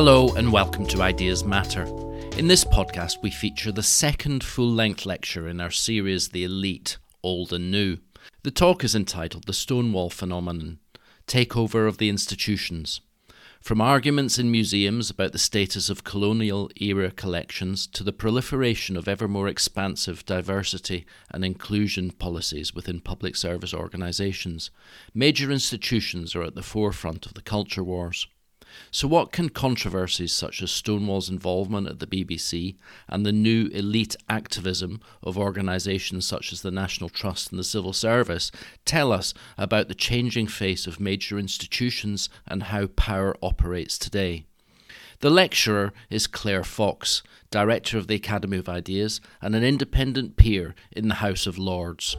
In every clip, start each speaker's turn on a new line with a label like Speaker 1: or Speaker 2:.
Speaker 1: Hello, and welcome to Ideas Matter. In this podcast, we feature the second full length lecture in our series, The Elite Old and New. The talk is entitled The Stonewall Phenomenon Takeover of the Institutions. From arguments in museums about the status of colonial era collections to the proliferation of ever more expansive diversity and inclusion policies within public service organisations, major institutions are at the forefront of the culture wars. So, what can controversies such as Stonewall's involvement at the BBC and the new elite activism of organisations such as the National Trust and the Civil Service tell us about the changing face of major institutions and how power operates today? The lecturer is Claire Fox, Director of the Academy of Ideas and an independent peer in the House of Lords.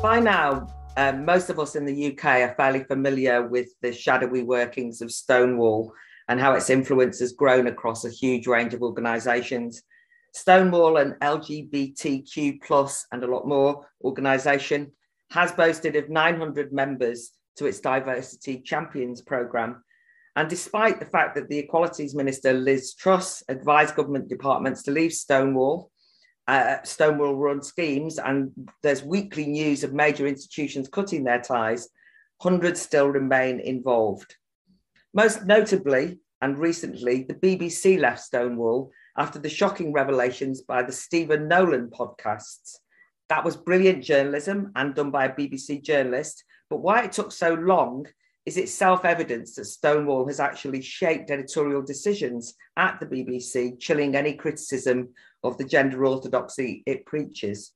Speaker 2: By now, um, most of us in the UK are fairly familiar with the shadowy workings of Stonewall and how its influence has grown across a huge range of organisations. Stonewall, an LGBTQ plus and a lot more organisation, has boasted of 900 members to its Diversity Champions programme. And despite the fact that the Equalities Minister Liz Truss advised government departments to leave Stonewall, Stonewall run schemes, and there's weekly news of major institutions cutting their ties, hundreds still remain involved. Most notably, and recently, the BBC left Stonewall after the shocking revelations by the Stephen Nolan podcasts. That was brilliant journalism and done by a BBC journalist. But why it took so long is it self evidence that Stonewall has actually shaped editorial decisions at the BBC, chilling any criticism of the gender orthodoxy it preaches.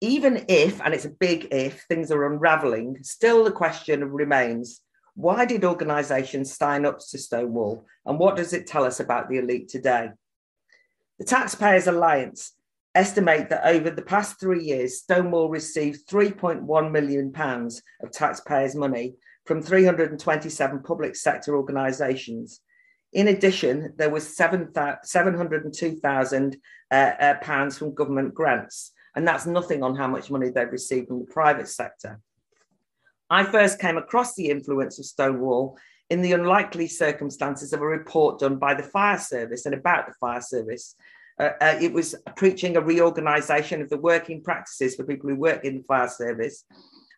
Speaker 2: Even if, and it's a big if, things are unraveling, still the question remains why did organisations sign up to Stonewall and what does it tell us about the elite today? The Taxpayers Alliance estimate that over the past three years, Stonewall received £3.1 million of taxpayers' money from 327 public sector organisations. In addition, there was 702,000 uh, uh, pounds from government grants, and that's nothing on how much money they've received from the private sector. I first came across the influence of Stonewall in the unlikely circumstances of a report done by the fire service and about the fire service uh, uh, it was preaching a reorganization of the working practices for people who work in the fire service.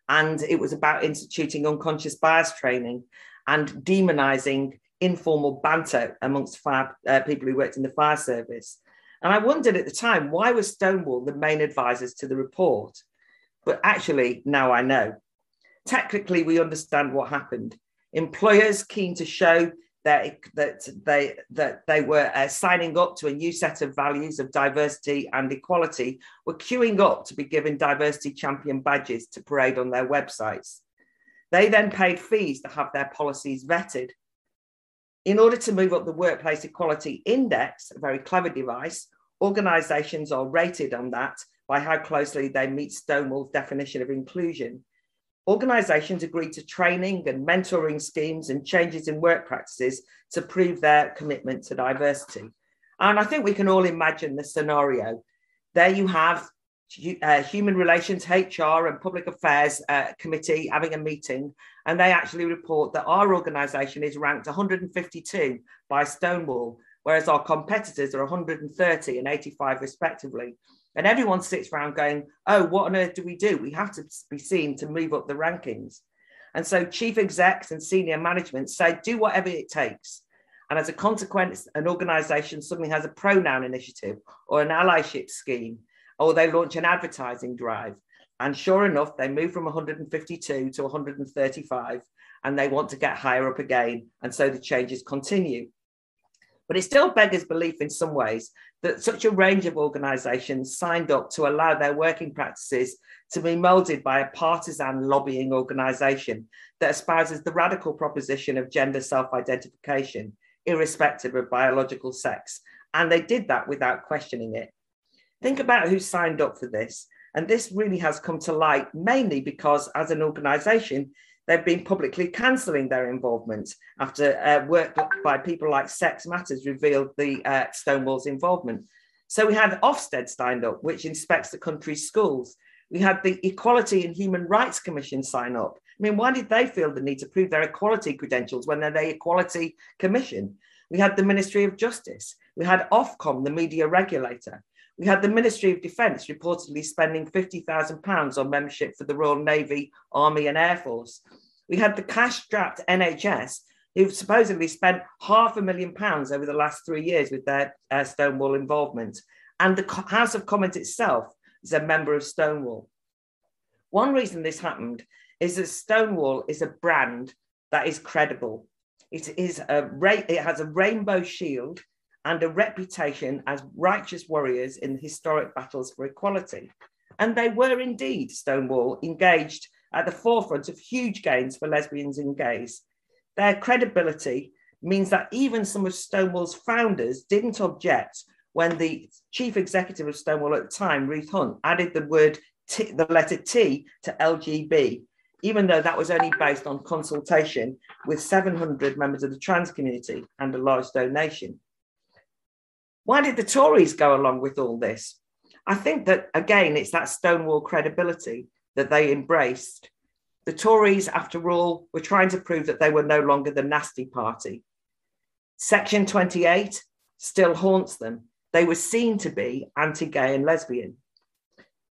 Speaker 2: And it was about instituting unconscious bias training and demonizing informal banter amongst fire, uh, people who worked in the fire service. And I wondered at the time, why was Stonewall the main advisors to the report? But actually, now I know. Technically, we understand what happened. Employers keen to show that, that they that they were uh, signing up to a new set of values of diversity and equality were queuing up to be given diversity champion badges to parade on their websites. They then paid fees to have their policies vetted. In order to move up the workplace equality index, a very clever device, organizations are rated on that by how closely they meet Stonewall's definition of inclusion. Organisations agree to training and mentoring schemes and changes in work practices to prove their commitment to diversity. And I think we can all imagine the scenario. There you have uh, Human Relations, HR, and Public Affairs uh, Committee having a meeting, and they actually report that our organisation is ranked 152 by Stonewall, whereas our competitors are 130 and 85 respectively. And everyone sits around going, oh, what on earth do we do? We have to be seen to move up the rankings. And so chief execs and senior management say, do whatever it takes. And as a consequence, an organization suddenly has a pronoun initiative or an allyship scheme, or they launch an advertising drive. And sure enough, they move from 152 to 135, and they want to get higher up again. And so the changes continue. But it still beggars belief in some ways that such a range of organisations signed up to allow their working practices to be moulded by a partisan lobbying organisation that espouses the radical proposition of gender self identification, irrespective of biological sex. And they did that without questioning it. Think about who signed up for this. And this really has come to light mainly because, as an organisation, they've been publicly cancelling their involvement after uh, work by people like Sex Matters revealed the uh, Stonewall's involvement. So we had Ofsted signed up, which inspects the country's schools. We had the Equality and Human Rights Commission sign up I mean, why did they feel the need to prove their equality credentials when they're the Equality Commission? We had the Ministry of Justice. We had Ofcom, the media regulator. We had the Ministry of Defence reportedly spending £50,000 on membership for the Royal Navy, Army, and Air Force. We had the cash strapped NHS, who've supposedly spent half a million pounds over the last three years with their uh, Stonewall involvement. And the House of Commons itself is a member of Stonewall. One reason this happened is that Stonewall is a brand that is credible. It is a it has a rainbow shield and a reputation as righteous warriors in historic battles for equality. And they were indeed Stonewall engaged at the forefront of huge gains for lesbians and gays. Their credibility means that even some of Stonewall's founders didn't object when the chief executive of Stonewall at the time, Ruth Hunt, added the word T, the letter T to LGB, even though that was only based on consultation with 700 members of the trans community and a large donation. Why did the Tories go along with all this? I think that, again, it's that Stonewall credibility that they embraced. The Tories, after all, were trying to prove that they were no longer the nasty party. Section 28 still haunts them. They were seen to be anti gay and lesbian.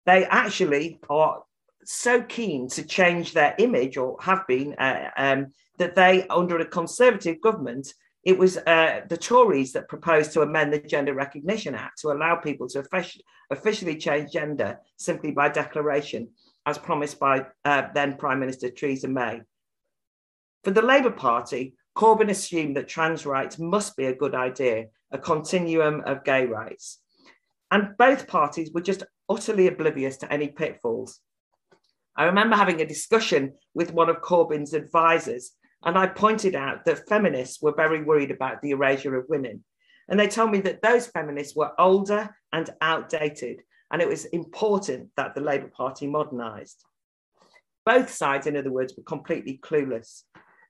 Speaker 2: They actually are so keen to change their image, or have been, uh, um, that they, under a Conservative government, it was uh, the Tories that proposed to amend the Gender Recognition Act to allow people to officially change gender simply by declaration, as promised by uh, then Prime Minister Theresa May. For the Labour Party, Corbyn assumed that trans rights must be a good idea, a continuum of gay rights. And both parties were just utterly oblivious to any pitfalls. I remember having a discussion with one of Corbyn's advisors, and I pointed out that feminists were very worried about the erasure of women. And they told me that those feminists were older and outdated, and it was important that the Labour Party modernised. Both sides, in other words, were completely clueless.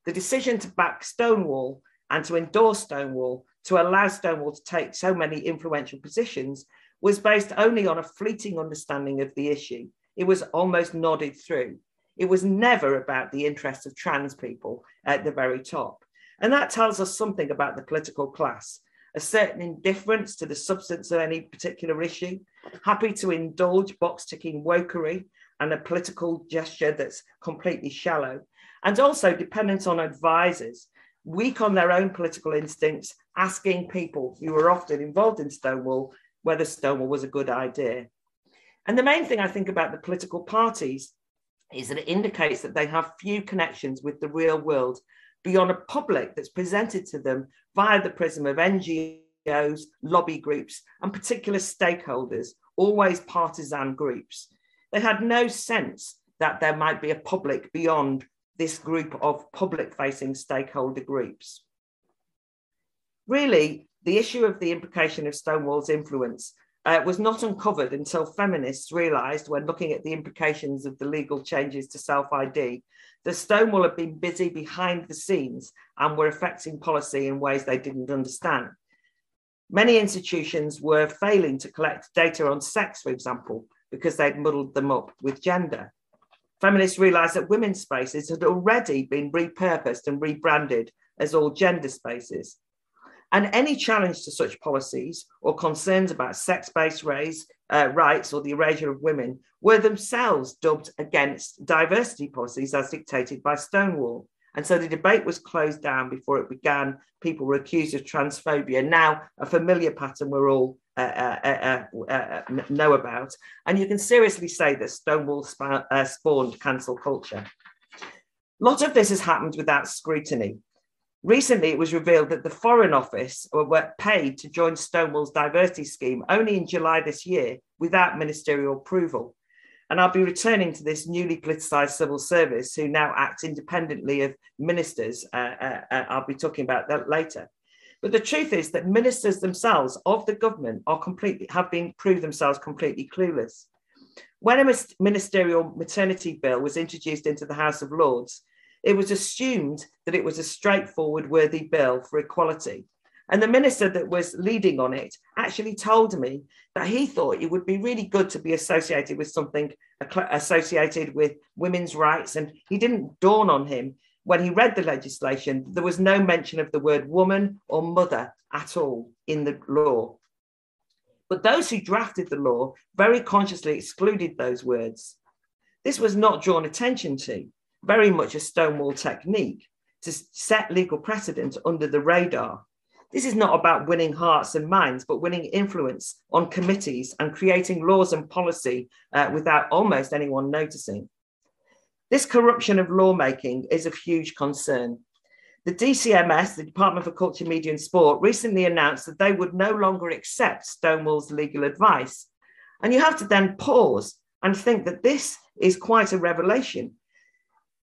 Speaker 2: The decision to back Stonewall and to endorse Stonewall, to allow Stonewall to take so many influential positions, was based only on a fleeting understanding of the issue. It was almost nodded through. It was never about the interests of trans people at the very top. And that tells us something about the political class a certain indifference to the substance of any particular issue, happy to indulge box ticking wokery and a political gesture that's completely shallow, and also dependent on advisors, weak on their own political instincts, asking people who were often involved in Stonewall whether Stonewall was a good idea. And the main thing I think about the political parties is that it indicates that they have few connections with the real world beyond a public that's presented to them via the prism of NGOs, lobby groups, and particular stakeholders, always partisan groups. They had no sense that there might be a public beyond this group of public facing stakeholder groups. Really, the issue of the implication of Stonewall's influence uh, was not uncovered until feminists realised, when looking at the implications of the legal changes to self ID, that Stonewall had been busy behind the scenes and were affecting policy in ways they didn't understand. Many institutions were failing to collect data on sex, for example, because they'd muddled them up with gender. Feminists realised that women's spaces had already been repurposed and rebranded as all gender spaces, and any challenge to such policies or concerns about sex based uh, rights or the erasure of women were themselves dubbed against diversity policies as dictated by Stonewall. And so the debate was closed down before it began. People were accused of transphobia, now a familiar pattern we're all uh, uh, uh, uh know about. And you can seriously say that Stonewall spa- uh, spawned cancel culture. A lot of this has happened without scrutiny. Recently, it was revealed that the Foreign Office were paid to join Stonewall's diversity scheme only in July this year without ministerial approval. And I'll be returning to this newly politicised civil service, who now acts independently of ministers. Uh, uh, uh, I'll be talking about that later. But the truth is that ministers themselves of the government are completely have been proved themselves completely clueless. When a ministerial maternity bill was introduced into the House of Lords, it was assumed that it was a straightforward, worthy bill for equality. And the minister that was leading on it actually told me that he thought it would be really good to be associated with something associated with women's rights. And he didn't dawn on him when he read the legislation, there was no mention of the word woman or mother at all in the law. But those who drafted the law very consciously excluded those words. This was not drawn attention to, very much a Stonewall technique to set legal precedent under the radar. This is not about winning hearts and minds, but winning influence on committees and creating laws and policy uh, without almost anyone noticing. This corruption of lawmaking is of huge concern. The DCMS, the Department for Culture, Media and Sport, recently announced that they would no longer accept Stonewall's legal advice. And you have to then pause and think that this is quite a revelation.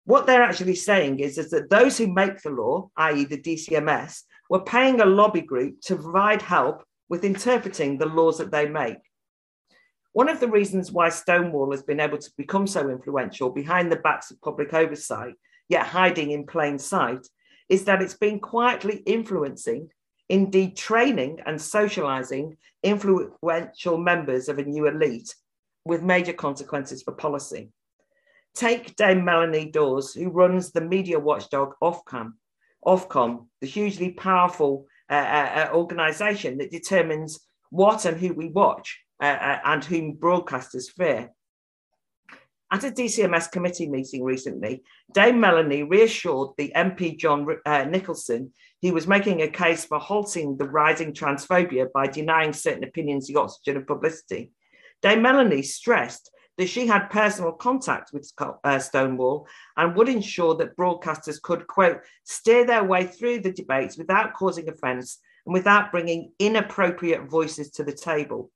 Speaker 2: What they're actually saying is, is that those who make the law, i.e., the DCMS, were paying a lobby group to provide help with interpreting the laws that they make. One of the reasons why Stonewall has been able to become so influential behind the backs of public oversight, yet hiding in plain sight, is that it's been quietly influencing, indeed training and socializing influential members of a new elite with major consequences for policy. Take Dame Melanie Dawes, who runs the media watchdog Ofcom, Ofcom, the hugely powerful uh, uh, uh organization that determines what and who we watch uh, uh, and whom broadcasters fear. At a DCMS committee meeting recently, Dame Melanie reassured the MP John uh, Nicolson he was making a case for halting the rising transphobia by denying certain opinions the oxygen of publicity. Dame Melanie stressed that she had personal contact with uh, Stonewall and would ensure that broadcasters could, quote, steer their way through the debates without causing offence and without bringing inappropriate voices to the table.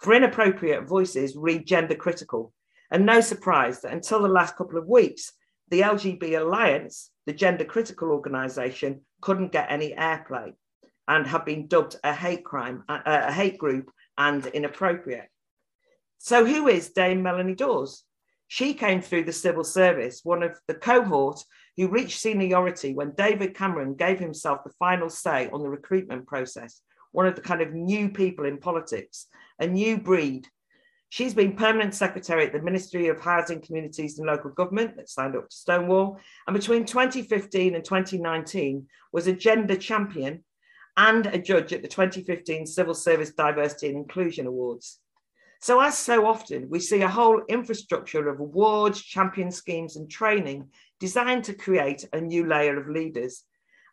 Speaker 2: For inappropriate voices, read gender critical. And no surprise that until the last couple of weeks, the LGB Alliance, the gender critical organisation, couldn't get any airplay and have been dubbed a hate crime, a, hate group, and inappropriate. So, who is Dame Melanie Dawes? She came through the civil service, one of the cohort who reached seniority when David Cameron gave himself the final say on the recruitment process, one of the kind of new people in politics a new breed. She's been permanent secretary at the Ministry of Housing, Communities and Local Government that signed up to Stonewall. And between 2015 and 2019 was a gender champion and a judge at the 2015 Civil Service Diversity and Inclusion Awards. So, as so often, we see a whole infrastructure of awards, champion schemes, and training designed to create a new layer of leaders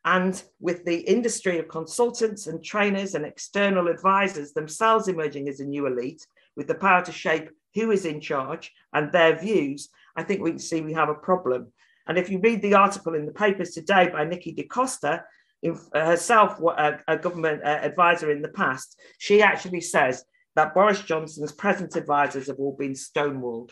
Speaker 2: and with the industry of consultants and trainers and external advisors themselves emerging as a new elite with the power to shape who is in charge and their views, I think we can see we have a problem. And if you read the article in the papers today by Nikki da Costa, herself a, a government uh, advisor in the past, she actually says that Boris Johnson's present advisors have all been stonewalled.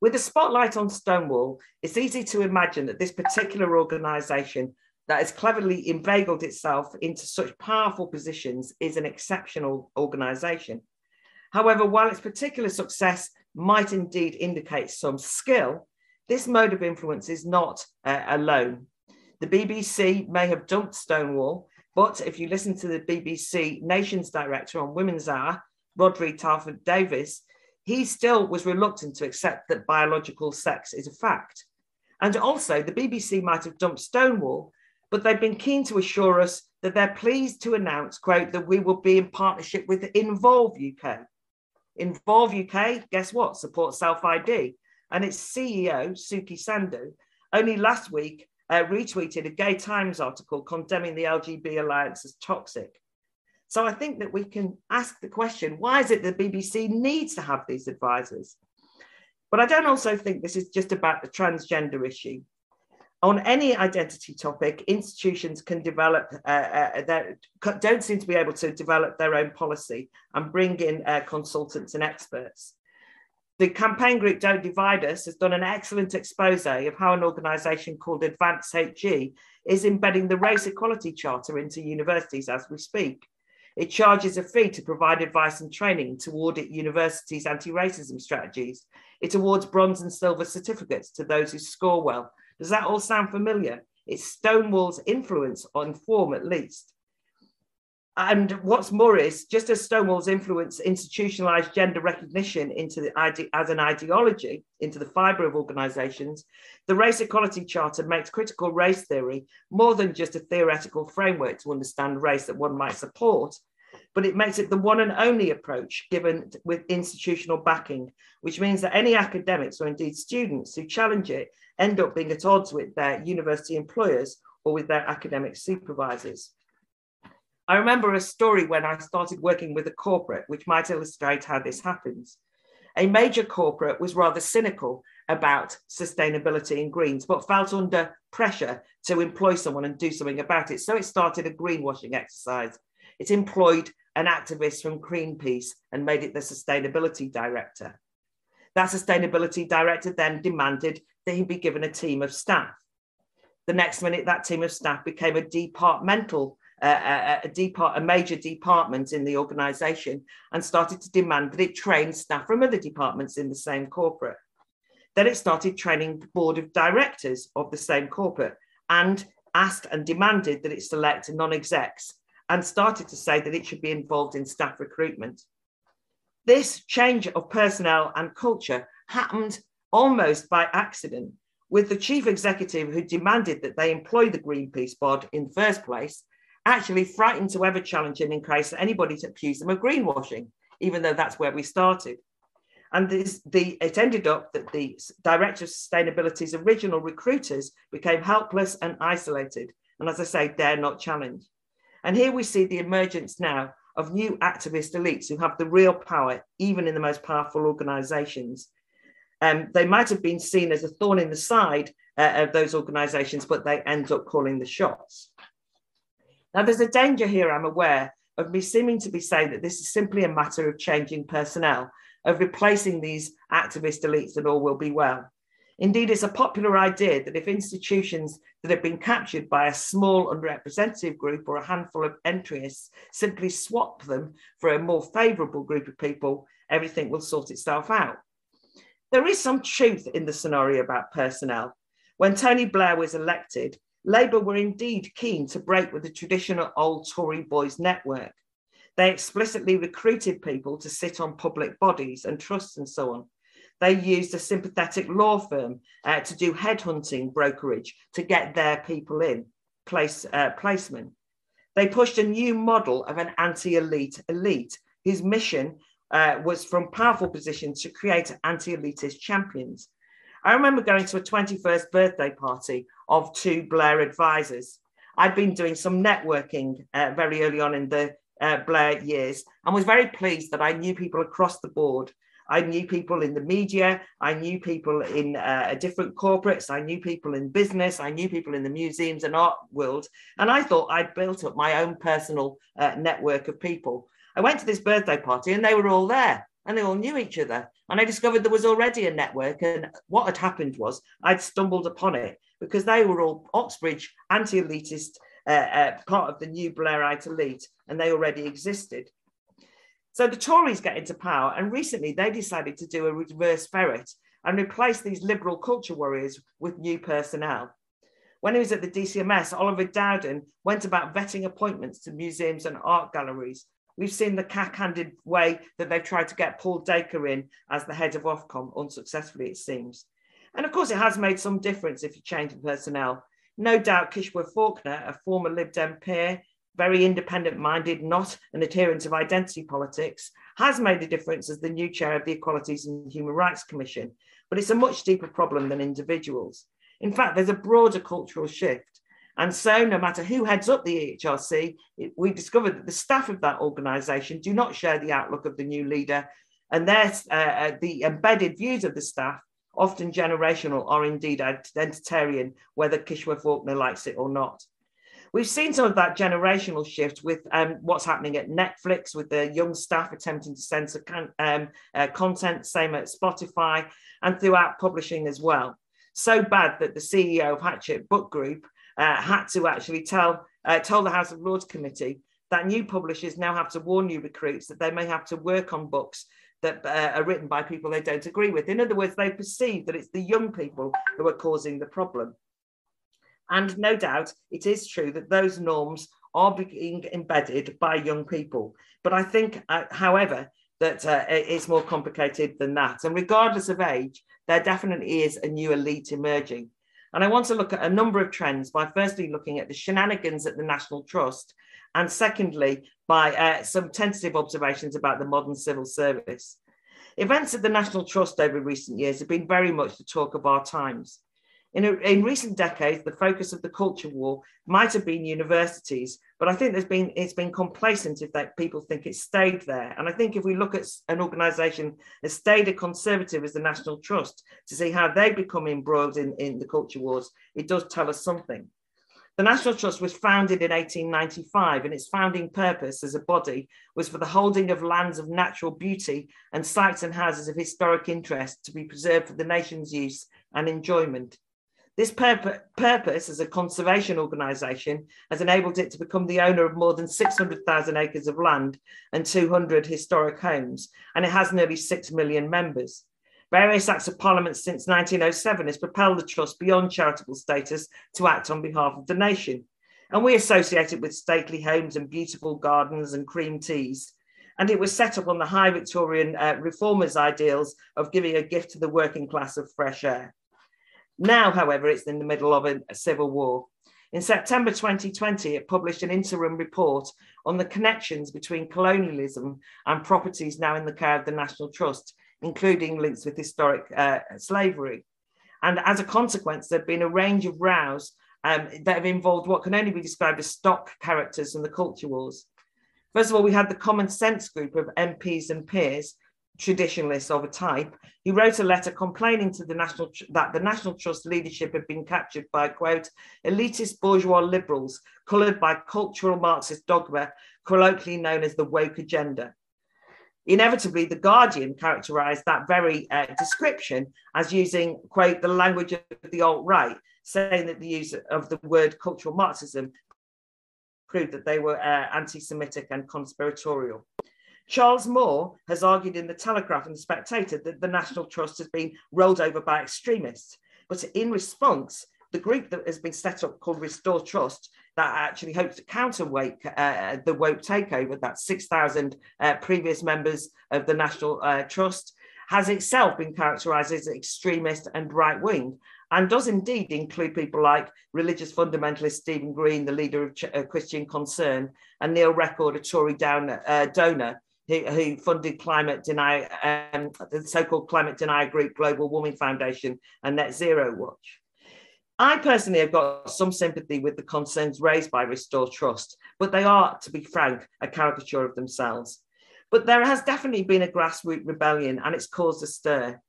Speaker 2: With the spotlight on Stonewall, it's easy to imagine that this particular organisation that has cleverly inveigled itself into such powerful positions is an exceptional organisation. However, while its particular success might indeed indicate some skill, this mode of influence is not uh, alone. The BBC may have dumped Stonewall, but if you listen to the BBC Nations Director on Women's Hour, Rhodri Talfan Davies, he still was reluctant to accept that biological sex is a fact. And also, the BBC might have dumped Stonewall, but they've been keen to assure us that they're pleased to announce, quote, that we will be in partnership with Involve UK. Involve UK, guess what? Supports self ID. And its CEO, Suki Sandhu, only last week uh, retweeted a Gay Times article condemning the LGB alliance as toxic. So I think that we can ask the question why is it the BBC needs to have these advisors? But I don't also think this is just about the transgender issue. On any identity topic, institutions can develop, uh, uh, don't seem to be able to develop their own policy and bring in uh, consultants and experts. The campaign group Don't Divide Us has done an excellent expose of how an organisation called Advance HE is embedding the Race Equality Charter into universities as we speak. It charges a fee to provide advice and training to audit universities' anti racism strategies. It awards bronze and silver certificates to those who score well. Does that all sound familiar? It's Stonewall's influence on form, at least. And what's more is, just as Stonewall's influence institutionalized gender recognition into the ide- as an ideology, into the fiber of organizations, the Race Equality Charter makes critical race theory more than just a theoretical framework to understand race that one might support, but it makes it the one and only approach given with institutional backing, which means that any academics or indeed students who challenge it end up being at odds with their university employers or with their academic supervisors. I remember a story when I started working with a corporate, which might illustrate how this happens. A major corporate was rather cynical about sustainability and greens, but felt under pressure to employ someone and do something about it. So it started a greenwashing exercise. It employed an activist from Greenpeace and made it the sustainability director. That sustainability director then demanded that he be given a team of staff. The next minute, that team of staff became a departmental, a, a, depart, a major department in the organization and started to demand that it train staff from other departments in the same corporate. Then it started training the board of directors of the same corporate and asked and demanded that it select non execs and started to say that it should be involved in staff recruitment. This change of personnel and culture happened almost by accident, with the chief executive who demanded that they employ the Greenpeace bod in the first place, actually frightened to ever challenge him in case anybody to accuse them of greenwashing, even though that's where we started. And this, the, it ended up that the Director of Sustainability's original recruiters became helpless and isolated, and as I say, dare not challenge. And here we see the emergence now of new activist elites who have the real power, even in the most powerful organizations. Um, they might have been seen as a thorn in the side uh, of those organizations, but they end up calling the shots. Now, there's a danger here, I'm aware, of me seeming to be saying that this is simply a matter of changing personnel, of replacing these activist elites and all will be well. Indeed, it's a popular idea that if institutions that have been captured by a small underrepresented group or a handful of entryists simply swap them for a more favourable group of people, everything will sort itself out. There is some truth in the scenario about personnel. When Tony Blair was elected, Labour were indeed keen to break with the traditional old Tory boys network. They explicitly recruited people to sit on public bodies and trusts and so on they used a sympathetic law firm uh, to do headhunting brokerage to get their people in place uh, placement. They pushed a new model of an anti-elite elite whose mission uh, was from powerful positions to create anti-elitist champions. I remember going to a 21st birthday party of two Blair advisors. I'd been doing some networking uh, very early on in the uh, Blair years and was very pleased that I knew people across the board I knew people in the media, I knew people in uh, different corporates, I knew people in business, I knew people in the museums and art world. And I thought I'd built up my own personal uh, network of people. I went to this birthday party and they were all there and they all knew each other. And I discovered there was already a network. And what had happened was I'd stumbled upon it because they were all Oxbridge anti elitist, uh, uh, part of the new Blairite elite, and they already existed. So the Tories get into power, and recently they decided to do a reverse ferret and replace these liberal culture warriors with new personnel. When he was at the DCMS, Oliver Dowden went about vetting appointments to museums and art galleries. We've seen the cack-handed way that they've tried to get Paul Dacre in as the head of Ofcom, unsuccessfully it seems. And of course, it has made some difference if you change the personnel. No doubt Kishwer Falkner, a former Lib Dem peer, very independent minded, not an adherent of identity politics, has made a difference as the new chair of the Equalities and Human Rights Commission. But it's a much deeper problem than individuals. In fact, there's a broader cultural shift. And so, no matter who heads up the EHRC, it, we discovered that the staff of that organisation do not share the outlook of the new leader, and uh, uh, the embedded views of the staff, often generational or indeed identitarian, whether Kishwer Falkner likes it or not. We've seen some of that generational shift with um, what's happening at Netflix, with the young staff attempting to censor con- um, uh, content, same at Spotify, and throughout publishing as well. So bad that the CEO of Hachette Book Group had to actually tell, uh, tell the House of Lords Committee that new publishers now have to warn new recruits that they may have to work on books that uh, are written by people they don't agree with. In other words, they perceive that it's the young people who are causing the problem. And no doubt it is true that those norms are being embedded by young people. But I think, uh, however, that uh, it's more complicated than that. And regardless of age, there definitely is a new elite emerging. And I want to look at a number of trends by firstly looking at the shenanigans at the National Trust, and secondly, by uh, some tentative observations about the modern civil service. Events at the National Trust over recent years have been very much the talk of our times. In, a, in recent decades, the focus of the culture war might have been universities, but I think there's been it's been complacent if that people think it stayed there. And I think if we look at an organisation as stayed a conservative as the National Trust to see how they become embroiled in, in the culture wars, it does tell us something. The National Trust was founded in 1895 and its founding purpose as a body was for the holding of lands of natural beauty and sites and houses of historic interest to be preserved for the nation's use and enjoyment. This purpose, as a conservation organisation has enabled it to become the owner of more than 600,000 acres of land and 200 historic homes, and it has nearly 6 million members. Various acts of parliament since 1907 has propelled the trust beyond charitable status to act on behalf of the nation. And we associate it with stately homes and beautiful gardens and cream teas. And it was set up on the high Victorian uh, reformers' ideals of giving a gift to the working class of fresh air. Now, however, it's in the middle of a, a civil war. In September 2020, it published an interim report on the connections between colonialism and properties now in the care of the National Trust, including links with historic uh, slavery. And as a consequence, there have been a range of rows um, that have involved what can only be described as stock characters in the culture wars. First of all, we had the Common Sense group of MPs and peers traditionalists of a type, he wrote a letter complaining to the National that the National Trust leadership had been captured by quote elitist bourgeois liberals coloured by cultural Marxist dogma, colloquially known as the woke agenda. Inevitably, the Guardian characterised that very uh, description as using quote the language of the alt right, saying that the use of the word cultural Marxism proved that they were uh, anti-Semitic and conspiratorial. Charles Moore has argued in The Telegraph and The Spectator that the National Trust has been rolled over by extremists. But in response, the group that has been set up called Restore Trust that actually hopes to counterweight uh, the woke takeover, that 6,000 uh, previous members of the National uh, Trust, has itself been characterized as extremist and right wing, and does indeed include people like religious fundamentalist Stephen Green, the leader of Ch- uh, Christian Concern, and Neil Record, a Tory down, uh, donor who, who funded climate deny, um, the so-called climate denier group Global Warming Foundation and Net Zero Watch. I personally have got some sympathy with the concerns raised by Restore Trust, but they are, to be frank, a caricature of themselves. But there has definitely been a grassroots rebellion and it's caused a stir.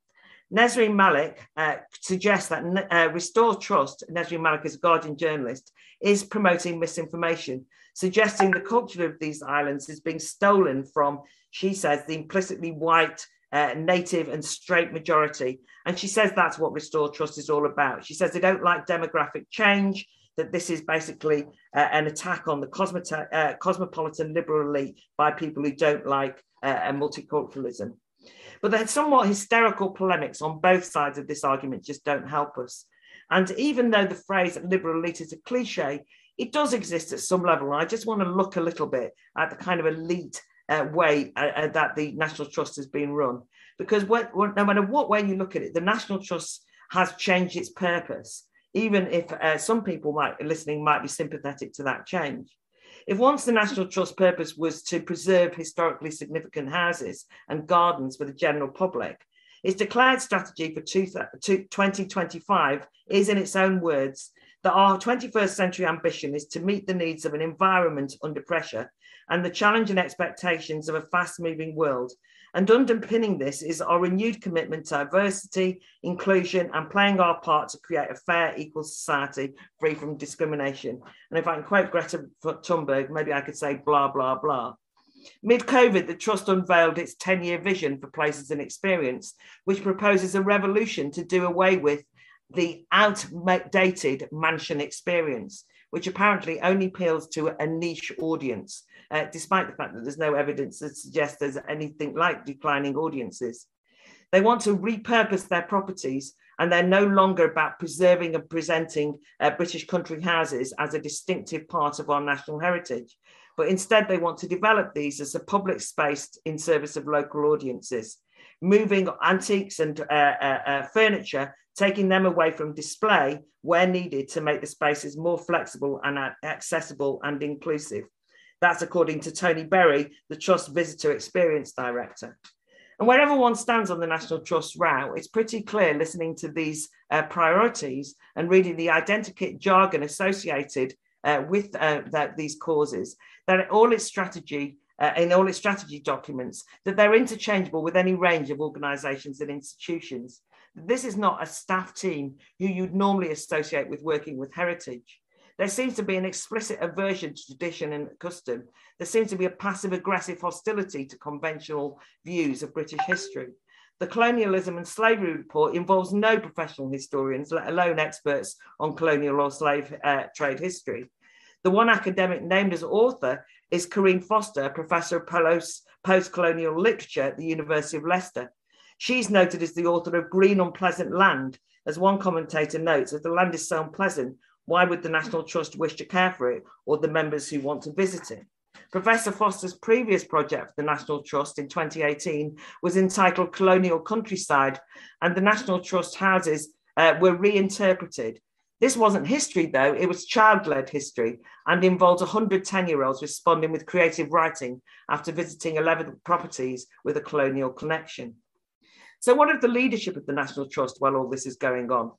Speaker 2: Nesrine Malik uh, suggests that uh, Restore Trust, Nesrine Malik is a Guardian journalist, is promoting misinformation, suggesting the culture of these islands is being stolen from, she says, the implicitly white, uh, native and straight majority. And she says that's what Restore Trust is all about. She says they don't like demographic change, that this is basically uh, an attack on the uh, cosmopolitan liberal elite by people who don't like uh, multiculturalism. But the somewhat hysterical polemics on both sides of this argument just don't help us. And even though the phrase liberal elite is a cliche, it does exist at some level. I just want to look a little bit at the kind of elite uh, way uh, uh, that the National Trust has been run. Because what, what, no matter what way you look at it, the National Trust has changed its purpose, even if uh, some people might listening might be sympathetic to that change. If once the National Trust purpose was to preserve historically significant houses and gardens for the general public, its declared strategy for 2025 is, in its own words, that our 21st century ambition is to meet the needs of an environment under pressure and the challenge and expectations of a fast moving world and underpinning this is our renewed commitment to diversity, inclusion, and playing our part to create a fair, equal society free from discrimination. And if I can quote Greta Thunberg, maybe I could say blah, blah, blah. Mid COVID, the Trust unveiled its 10 year vision for places and experience, which proposes a revolution to do away with the outdated mansion experience, which apparently only appeals to a niche audience uh, despite the fact that there's no evidence that suggests there's anything like declining audiences. They want to repurpose their properties and they're no longer about preserving and presenting uh, British country houses as a distinctive part of our national heritage. But instead, they want to develop these as a public space in service of local audiences, moving antiques and uh, uh, uh furniture, taking them away from display where needed to make the spaces more flexible and accessible and inclusive. That's according to Tony Berry, the Trust Visitor Experience Director. And wherever one stands on the National Trust route, it's pretty clear listening to these uh, priorities and reading the identikit jargon associated uh, with uh, that, these causes, that all its strategy, uh, in all its strategy documents, that they're interchangeable with any range of organisations and institutions. This is not a staff team who you'd normally associate with working with heritage. There seems to be an explicit aversion to tradition and custom. There seems to be a passive aggressive hostility to conventional views of British history. The Colonialism and Slavery Report involves no professional historians, let alone experts on colonial or slave uh, trade history. The one academic named as author is Carine Foster, professor of post colonial literature at the University of Leicester. She's noted as the author of Green Unpleasant Land. As one commentator notes, if the land is so unpleasant, why would the National Trust wish to care for it or the members who want to visit it? Professor Foster's previous project for the National Trust in 2018 was entitled Colonial Countryside, and the National Trust houses uh, were reinterpreted. This wasn't history, though, it was child led history and involved 110 year olds responding with creative writing after visiting 11 properties with a colonial connection. So, what of the leadership of the National Trust while all this is going on?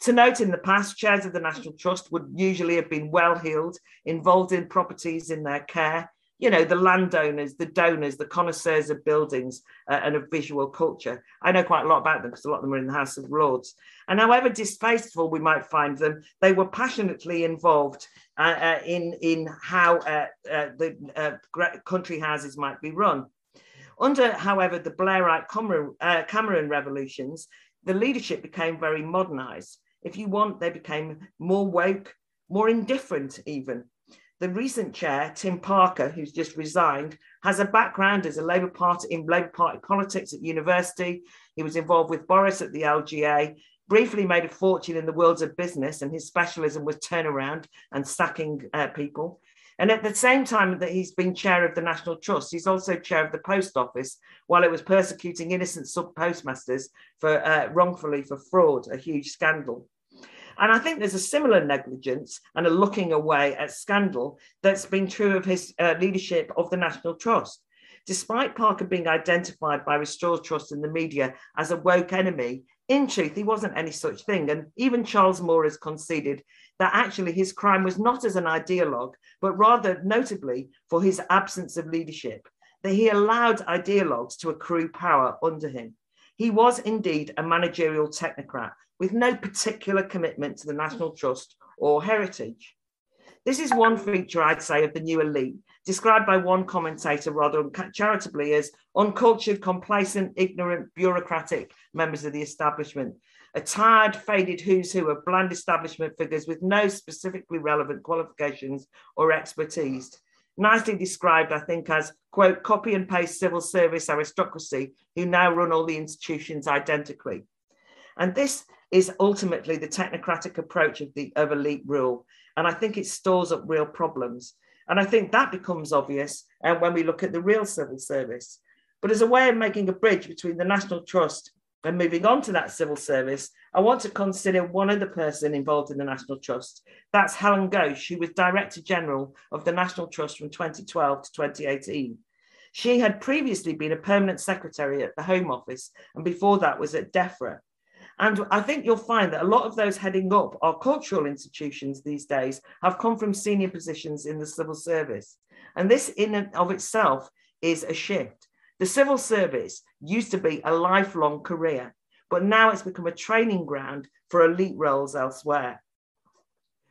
Speaker 2: To note, in the past, chairs of the National Trust would usually have been well heeled, involved in properties in their care. You know, the landowners, the donors, the connoisseurs of buildings uh, and of visual culture. I know quite a lot about them because a lot of them are in the House of Lords. And however distasteful we might find them, they were passionately involved uh, uh, in, in how uh, uh, the country houses might be run. Under, however, the Blairite Cameron, Cameron revolutions, the leadership became very modernized. If you want, they became more woke, more indifferent, even. The recent chair, Tim Parker, who's just resigned, has a background as a Labour Party in Labour Party politics at university. He was involved with Boris at the LGA, briefly made a fortune in the world of business, and his specialism was turnaround and sacking uh, people. And at the same time that he's been chair of the National Trust, he's also chair of the Post Office while it was persecuting innocent sub postmasters for uh, wrongfully for fraud, a huge scandal. And I think there's a similar negligence and a looking away at scandal that's been true of his uh, leadership of the National Trust. Despite Parker being identified by Restore Trust in the media as a woke enemy, in truth, he wasn't any such thing. And even Charles Moore has conceded that actually his crime was not as an ideologue, but rather notably for his absence of leadership, that he allowed ideologues to accrue power under him. He was indeed a managerial technocrat with no particular commitment to the National mm. Trust or heritage. This is one mm. feature, I'd say, of the new elite, described by one commentator rather charitably as uncultured, complacent, ignorant, bureaucratic members of the establishment, a tired, faded who's who of bland establishment figures with no specifically relevant qualifications or expertise. Nicely described, I think, as, quote, copy and paste civil service aristocracy who now run all the institutions identically. And this is ultimately the technocratic approach of the of elite rule. And I think it stores up real problems. And I think that becomes obvious uh, when we look at the real civil service. But as a way of making a bridge between the National Trust and moving on to that civil service, I want to consider one other person involved in the National Trust. That's Helen Ghosh, who was Director General of the National Trust from 2012 to 2018. She had previously been a permanent secretary at the Home Office, and before that was at DEFRA. And I think you'll find that a lot of those heading up our cultural institutions these days have come from senior positions in the civil service. And this, in and of itself, is a shift. The civil service used to be a lifelong career, but now it's become a training ground for elite roles elsewhere.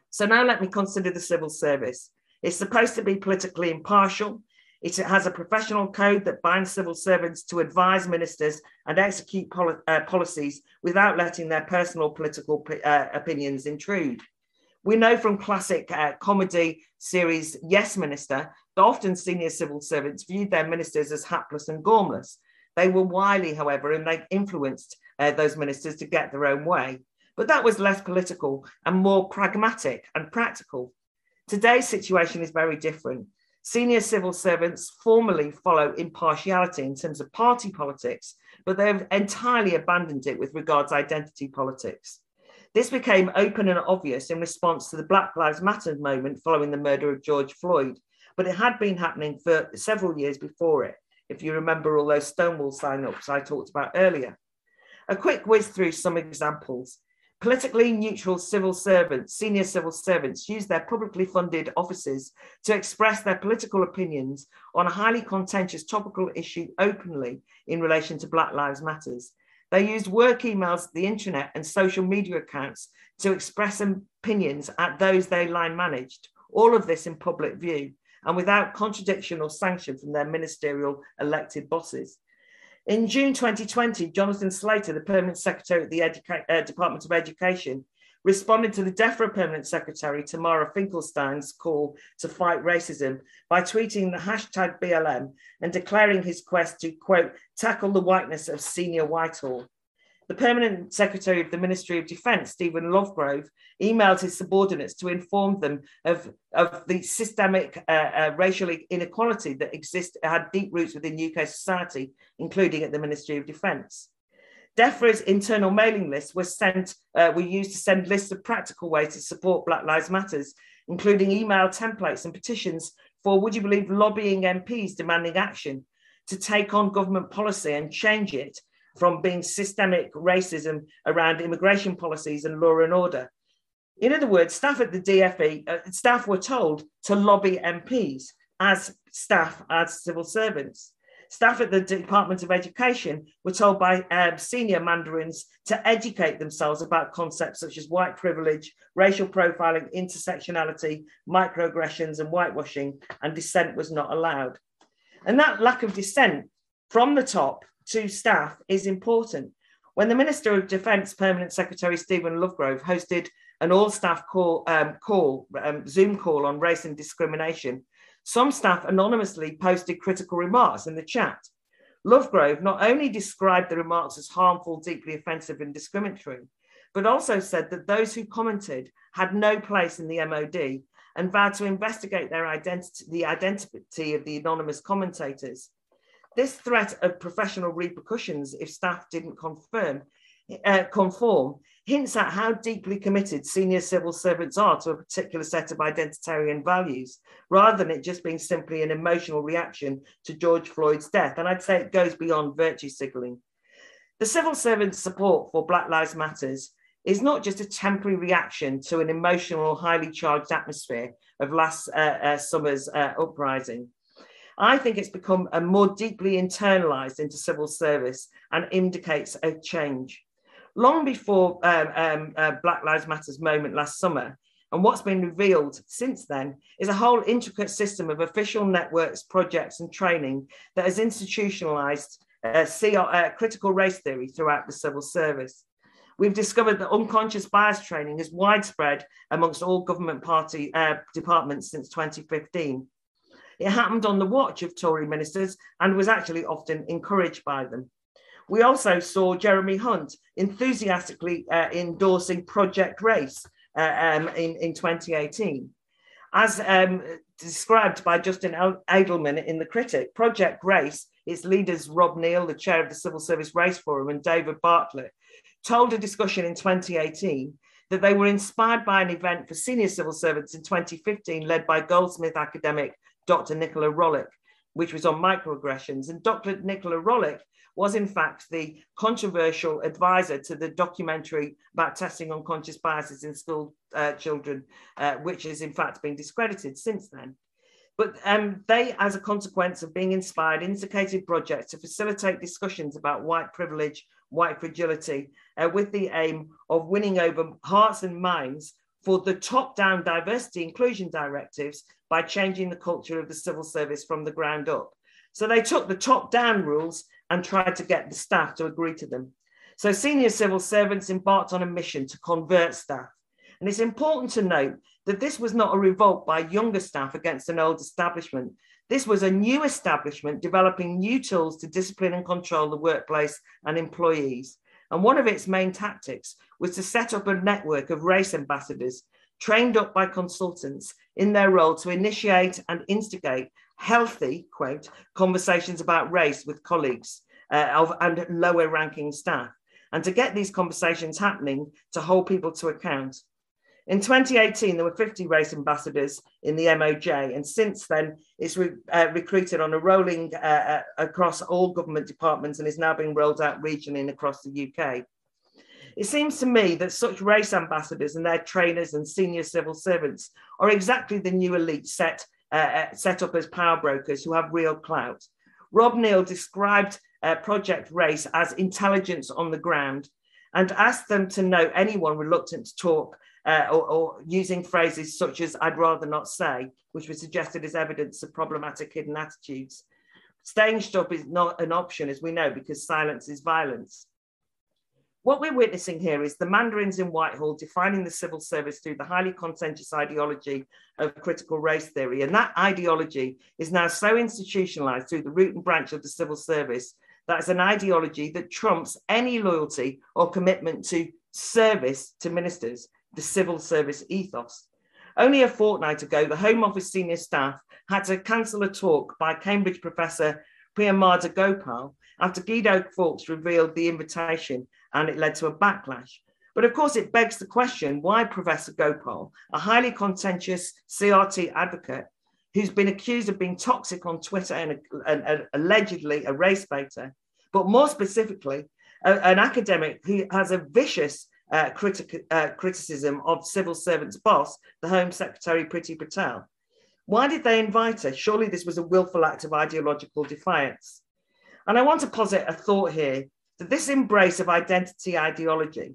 Speaker 2: So now let me consider the civil service. It's supposed to be politically impartial. It has a professional code that binds civil servants to advise ministers and execute poli- uh, policies without letting their personal political uh, opinions intrude. We know from classic uh, comedy series Yes Minister that often senior civil servants viewed their ministers as hapless and gormless. They were wily, however, and they influenced uh, those ministers to get their own way. But that was less political and more pragmatic and practical. Today's situation is very different. Senior civil servants formally follow impartiality in terms of party politics, but they've entirely abandoned it with regards to identity politics. This became open and obvious in response to the Black Lives Matter moment following the murder of George Floyd, but it had been happening for several years before it, if you remember all those Stonewall sign ups I talked about earlier. A quick whiz through some examples. Politically neutral civil servants, senior civil servants, use their publicly funded offices to express their political opinions on a highly contentious topical issue openly in relation to Black Lives Matters. They used work emails, the internet, and social media accounts to express opinions at those they line managed, all of this in public view and without contradiction or sanction from their ministerial elected bosses. In June 2020, Jonathan Slater, the Permanent Secretary at the Educa- uh, Department of Education, responded to the DEFRA Permanent Secretary, Tamara Finkelstein's call to fight racism by tweeting the hashtag BLM and declaring his quest to, quote, tackle the whiteness of senior Whitehall. The permanent secretary of the Ministry of Defence, Stephen Lovegrove, emailed his subordinates to inform them of, of the systemic uh, uh, racial inequality that exists, had deep roots within UK society, including at the Ministry of Defence. DEFRA's internal mailing list were sent, uh, we used to send lists of practical ways to support Black Lives Matters, including email templates and petitions for, would you believe, lobbying MPs demanding action to take on government policy and change it from being systemic racism around immigration policies and law and order. In other words, staff at the DFE, uh, staff were told to lobby MPs as staff, as civil servants. Staff at the Department of Education were told by um, senior mandarins to educate themselves about concepts such as white privilege, racial profiling, intersectionality, microaggressions, and whitewashing, and dissent was not allowed. And that lack of dissent from the top to staff is important. When the Minister of Defence Permanent Secretary Stephen Lovegrove hosted an all-staff call, um, call um, Zoom call on race and discrimination, some staff anonymously posted critical remarks in the chat. Lovegrove not only described the remarks as harmful, deeply offensive, and discriminatory, but also said that those who commented had no place in the MOD and vowed to investigate their identity, the identity of the anonymous commentators. This threat of professional repercussions if staff didn't confirm, uh, conform hints at how deeply committed senior civil servants are to a particular set of identitarian values, rather than it just being simply an emotional reaction to George Floyd's death. And I'd say it goes beyond virtue signaling. The civil servants' support for Black Lives Matters is not just a temporary reaction to an emotional, highly charged atmosphere of last uh, uh, summer's uh, uprising. I think it's become a more deeply internalized into civil service and indicates a change. Long before um, um, uh, Black Lives Matters moment last summer, and what's been revealed since then is a whole intricate system of official networks, projects, and training that has institutionalized uh, uh, critical race theory throughout the civil service. We've discovered that unconscious bias training is widespread amongst all government party uh, departments since 2015. It happened on the watch of Tory ministers and was actually often encouraged by them. We also saw Jeremy Hunt enthusiastically uh, endorsing Project Race uh, um, in, in 2018. As um, described by Justin Edelman in The Critic, Project Race, its leaders Rob Neal, the chair of the Civil Service Race Forum, and David Bartlett, told a discussion in 2018 that they were inspired by an event for senior civil servants in 2015 led by Goldsmith academic Dr. Nicola Rollock, which was on microaggressions. And Dr. Nicola Rollock was, in fact, the controversial advisor to the documentary about testing unconscious biases in school uh, children, uh, which has, in fact, been discredited since then. But um, they, as a consequence of being inspired, instigated projects to facilitate discussions about white privilege, white fragility, uh, with the aim of winning over hearts and minds for the top down diversity inclusion directives by changing the culture of the civil service from the ground up. So they took the top down rules and tried to get the staff to agree to them. So senior civil servants embarked on a mission to convert staff. And it's important to note that this was not a revolt by younger staff against an old establishment. This was a new establishment developing new tools to discipline and control the workplace and employees. And one of its main tactics was to set up a network of race ambassadors trained up by consultants in their role to initiate and instigate healthy, quote, conversations about race with colleagues uh, of, and lower ranking staff, and to get these conversations happening to hold people to account. In 2018, there were 50 race ambassadors in the MOJ, and since then, it's re- uh, recruited on a rolling uh, uh, across all government departments and is now being rolled out regionally and across the UK. It seems to me that such race ambassadors and their trainers and senior civil servants are exactly the new elite set, uh, uh set up as power brokers who have real clout. Rob Neal described uh, Project Race as intelligence on the ground and asked them to know anyone reluctant to talk uh, or, or, using phrases such as I'd rather not say, which was suggested as evidence of problematic hidden attitudes. Staying shut is not an option, as we know, because silence is violence. What we're witnessing here is the mandarins in Whitehall defining the civil service through the highly contentious ideology of critical race theory. And that ideology is now so institutionalized through the root and branch of the civil service that it's an ideology that trumps any loyalty or commitment to service to ministers, the civil service ethos. Only a fortnight ago, the Home Office senior staff had to cancel a talk by Cambridge professor Priyamvada Gopal after Guido Fawkes revealed the invitation and it led to a backlash. But of course, it begs the question why Professor Gopal, a highly contentious CRT advocate who's been accused of being toxic on Twitter and, and, and allegedly a race baiter, but more specifically, a, an academic who has a vicious uh, uh, criticism of civil servant's boss, the Home Secretary Priti Patel. Why did they invite her? Surely this was a willful act of ideological defiance. And I want to posit a thought here that this embrace of identity ideology,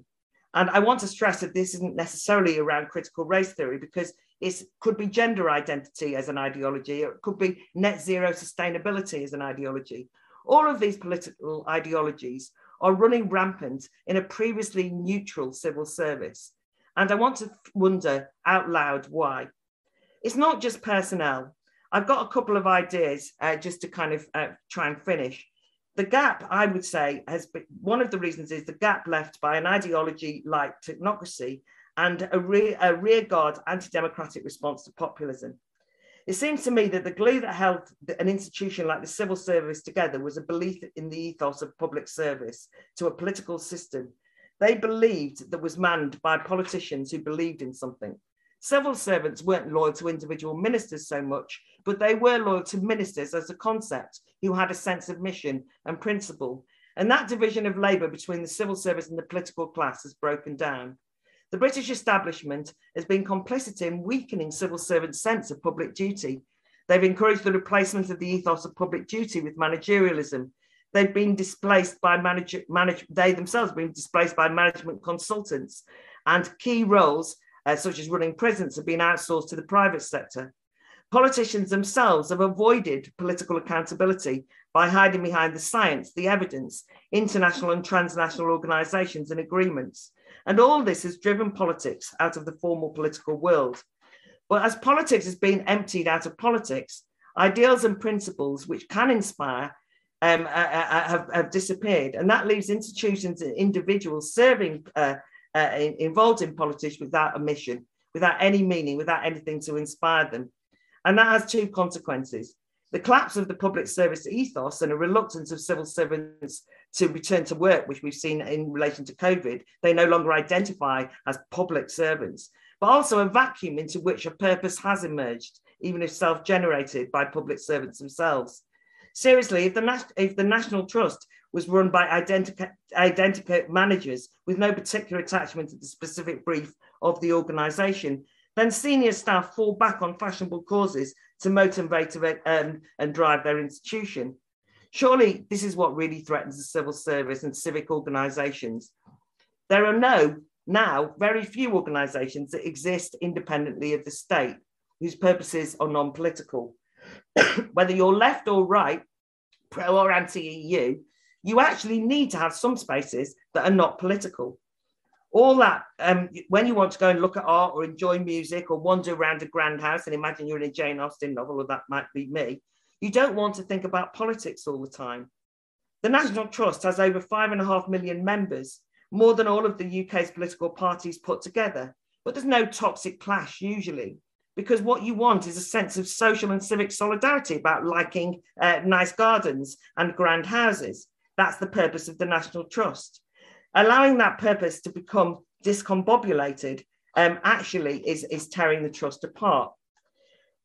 Speaker 2: and I want to stress that this isn't necessarily around critical race theory because it could be gender identity as an ideology, it could be net zero sustainability as an ideology. All of these political ideologies are running rampant in a previously neutral civil service. And I want to wonder out loud why. It's not just personnel. I've got a couple of ideas uh, just to kind of uh, try and finish. The gap, I would say, has been one of the reasons is the gap left by an ideology like technocracy and a, re- a rearguard anti democratic response to populism. It seems to me that the glue that held an institution like the civil service together was a belief in the ethos of public service to a political system they believed that was manned by politicians who believed in something. Civil servants weren't loyal to individual ministers so much, but they were loyal to ministers as a concept who had a sense of mission and principle. And that division of labour between the civil service and the political class has broken down. The British establishment has been complicit in weakening civil servants' sense of public duty. They've encouraged the replacement of the ethos of public duty with managerialism. They've been displaced by manager, manage, they themselves have been displaced by management consultants, and key roles, uh, such as running prisons, have been outsourced to the private sector. Politicians themselves have avoided political accountability by hiding behind the science, the evidence, international and transnational organisations and agreements. And all this has driven politics out of the formal political world. But as politics has been emptied out of politics, ideals and principles which can inspire um, uh, uh, uh have, have, disappeared. And that leaves institutions and individuals serving, uh, uh, involved in politics without a mission, without any meaning, without anything to inspire them. And that has two consequences. The collapse of the public service ethos and a reluctance of civil servants to return to work, which we've seen in relation to COVID, they no longer identify as public servants, but also a vacuum into which a purpose has emerged, even if self generated by public servants themselves. Seriously, if the, if the National Trust was run by identical, identical managers with no particular attachment to the specific brief of the organisation, then senior staff fall back on fashionable causes to motivate um, and drive their institution. Surely this is what really threatens the civil service and civic organisations. There are no, now, very few organisations that exist independently of the state whose purposes are non political. Whether you're left or right, pro or anti EU, you actually need to have some spaces that are not political all that um, when you want to go and look at art or enjoy music or wander around a grand house and imagine you're in a Jane Austen novel, or that might be me, you don't want to think about politics all the time. The National Trust has over five and a half million members, more than all of the UK's political parties put together. But there's no toxic clash usually, because what you want is a sense of social and civic solidarity about liking uh, nice gardens and grand houses. That's the purpose of the National Trust. Allowing that purpose to become discombobulated um, actually is, is tearing the trust apart.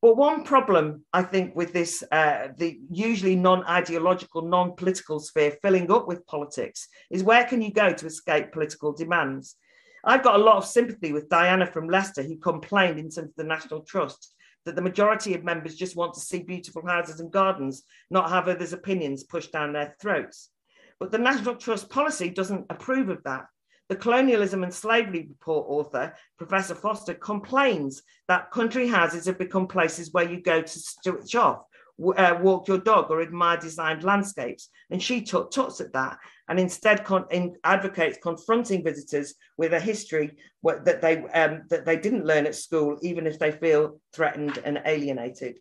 Speaker 2: But one problem, I think, with this, uh, the usually non ideological, non political sphere filling up with politics is where can you go to escape political demands? I've got a lot of sympathy with Diana from Leicester, who complained in terms of the National Trust that the majority of members just want to see beautiful houses and gardens, not have others' opinions pushed down their throats. But the National Trust policy doesn't approve of that. The Colonialism and Slavery Report author, Professor Foster, complains that country houses have become places where you go to switch off, uh, walk your dog, or admire designed landscapes. And she took tuts at that and instead con- in, advocates confronting visitors with a history that, they, um, that they didn't learn at school, even if they feel threatened and alienated.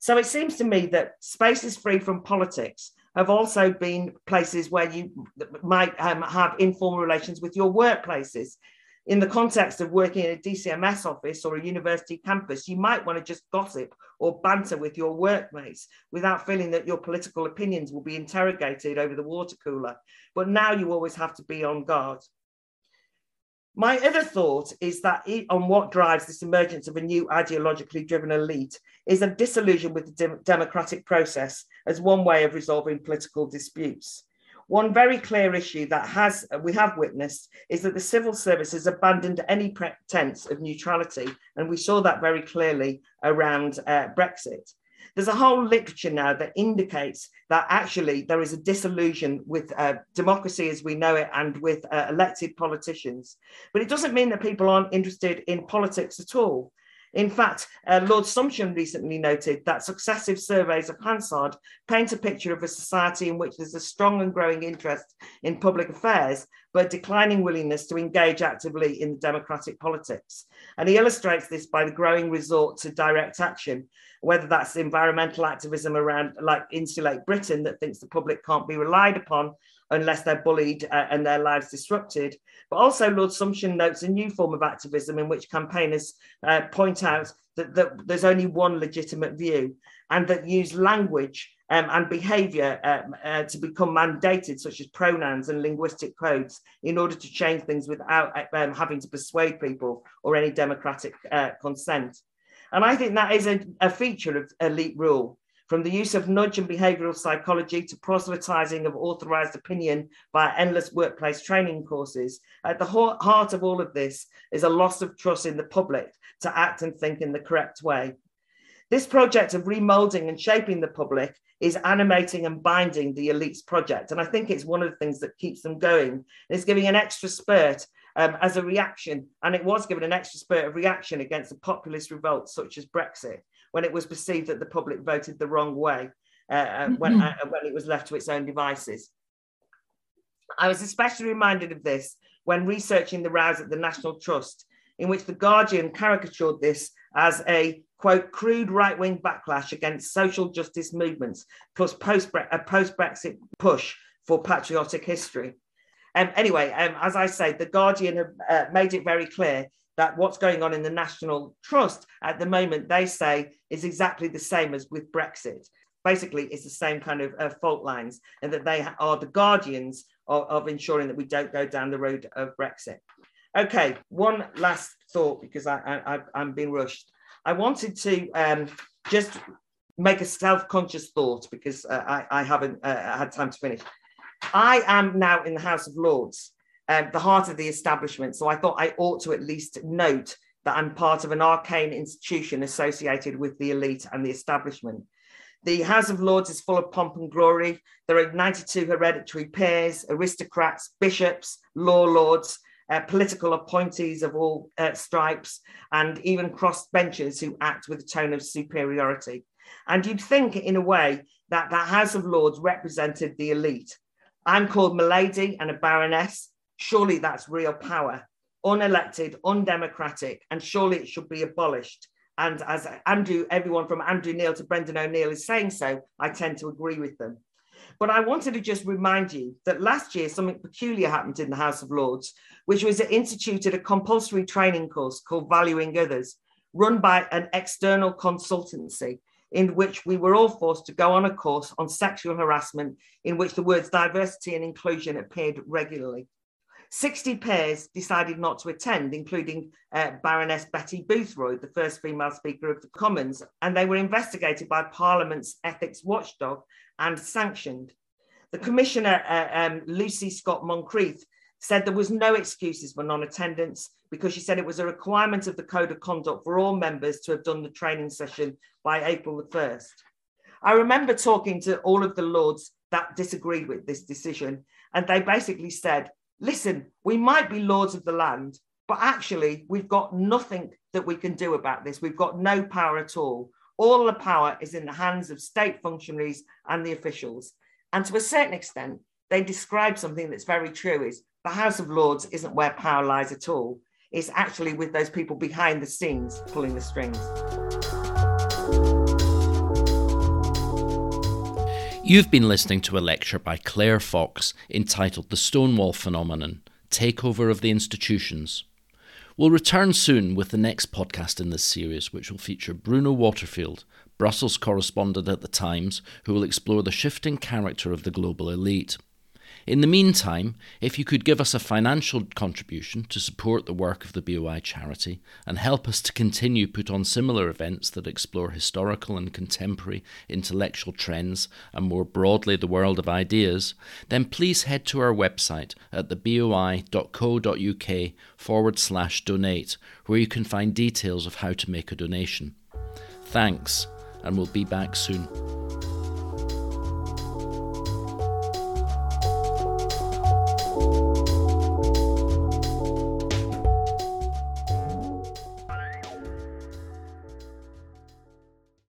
Speaker 2: So it seems to me that spaces free from politics have also been places where you might um, have informal relations with your workplaces. In the context of working in a DCMS office or a university campus, you might want to just gossip or banter with your workmates without feeling that your political opinions will be interrogated over the water cooler. But now you always have to be on guard. My other thought is that on what drives this emergence of a new ideologically driven elite is a disillusion with the de- democratic process as one way of resolving political disputes. One very clear issue that has we have witnessed is that the civil service has abandoned any pretense of neutrality, and we saw that very clearly around uh, Brexit. There's a whole literature now that indicates that actually there is a disillusion with uh, democracy as we know it and with uh, elected politicians. But it doesn't mean that people aren't interested in politics at all. In fact, uh, Lord Sumption recently noted that successive surveys of Hansard paint a picture of a society in which there's a strong and growing interest in public affairs, but a declining willingness to engage actively in democratic politics. And he illustrates this by the growing resort to direct action, whether that's environmental activism around, like Insulate Britain, that thinks the public can't be relied upon unless they're bullied uh, and their lives disrupted. But also, Lord Sumption notes a new form of activism in which campaigners uh, point out that, that, there's only one legitimate view and that use language um, and behaviour um, uh, to become mandated, such as pronouns and linguistic codes, in order to change things without um, having to persuade people or any democratic uh, consent. And I think that is a, a feature of elite rule from the use of nudge and behavioral psychology to proselytizing of authorized opinion via endless workplace training courses. At the heart of all of this is a loss of trust in the public to act and think in the correct way. This project of remolding and shaping the public is animating and binding the elites project. And I think it's one of the things that keeps them going. It's giving an extra spurt um, as a reaction. And it was given an extra spurt of reaction against the populist revolts such as Brexit when it was perceived that the public voted the wrong way uh, uh when, mm-hmm. uh, when it was left to its own devices. I was especially reminded of this when researching the rows at the National Trust, in which The Guardian caricatured this as a quote, crude right wing backlash against social justice movements, plus post a post Brexit push for patriotic history. Um, anyway, um, as I say, The Guardian have uh, made it very clear that what's going on in the National Trust at the moment, they say, is exactly the same as with Brexit. Basically, it's the same kind of uh, fault lines, and that they are the guardians of, of ensuring that we don't go down the road of Brexit. Okay, one last thought because I, I, am being rushed. I wanted to um, just make a self-conscious thought because uh, I, I haven't uh, had time to finish. I am now in the House of Lords um, the heart of the establishment. So I thought I ought to at least note that I'm part of an arcane institution associated with the elite and the establishment. The House of Lords is full of pomp and glory. There are 92 hereditary peers, aristocrats, bishops, law lords, uh, political appointees of all uh, stripes, and even crossbenchers who act with a tone of superiority. And you'd think, in a way, that that House of Lords represented the elite. I'm called Milady and a baroness, Surely that's real power, unelected, undemocratic, and surely it should be abolished. And as Andrew, everyone from Andrew Neil to Brendan O'Neill is saying so, I tend to agree with them. But I wanted to just remind you that last year something peculiar happened in the House of Lords, which was it instituted a compulsory training course called Valuing Others, run by an external consultancy, in which we were all forced to go on a course on sexual harassment, in which the words diversity and inclusion appeared regularly. 60 pairs decided not to attend, including uh, Baroness Betty Boothroyd, the first female Speaker of the Commons, and they were investigated by Parliament's ethics watchdog and sanctioned. The Commissioner, uh, um, Lucy Scott Moncrieff, said there was no excuses for non-attendance because she said it was a requirement of the code of conduct for all members to have done the training session by April the 1st. I remember talking to all of the lords that disagreed with this decision, and they basically said, listen, we might be lords of the land, but actually we've got nothing that we can do about this. We've got no power at all. All the power is in the hands of state functionaries and the officials. And to a certain extent, they describe something that's very true is the House of Lords isn't where power lies at all. It's actually with those people behind the scenes pulling the strings.
Speaker 1: You've been listening to a lecture by Claire Fox entitled The Stonewall Phenomenon Takeover of the Institutions. We'll return soon with the next podcast in this series, which will feature Bruno Waterfield, Brussels correspondent at The Times, who will explore the shifting character of the global elite. In the meantime, if you could give us a financial contribution to support the work of the BOI charity and help us to continue put on similar events that explore historical and contemporary intellectual trends and more broadly the world of ideas, then please head to our website at theboi.co.uk forward slash donate, where you can find details of how to make a donation. Thanks, and we'll be back soon.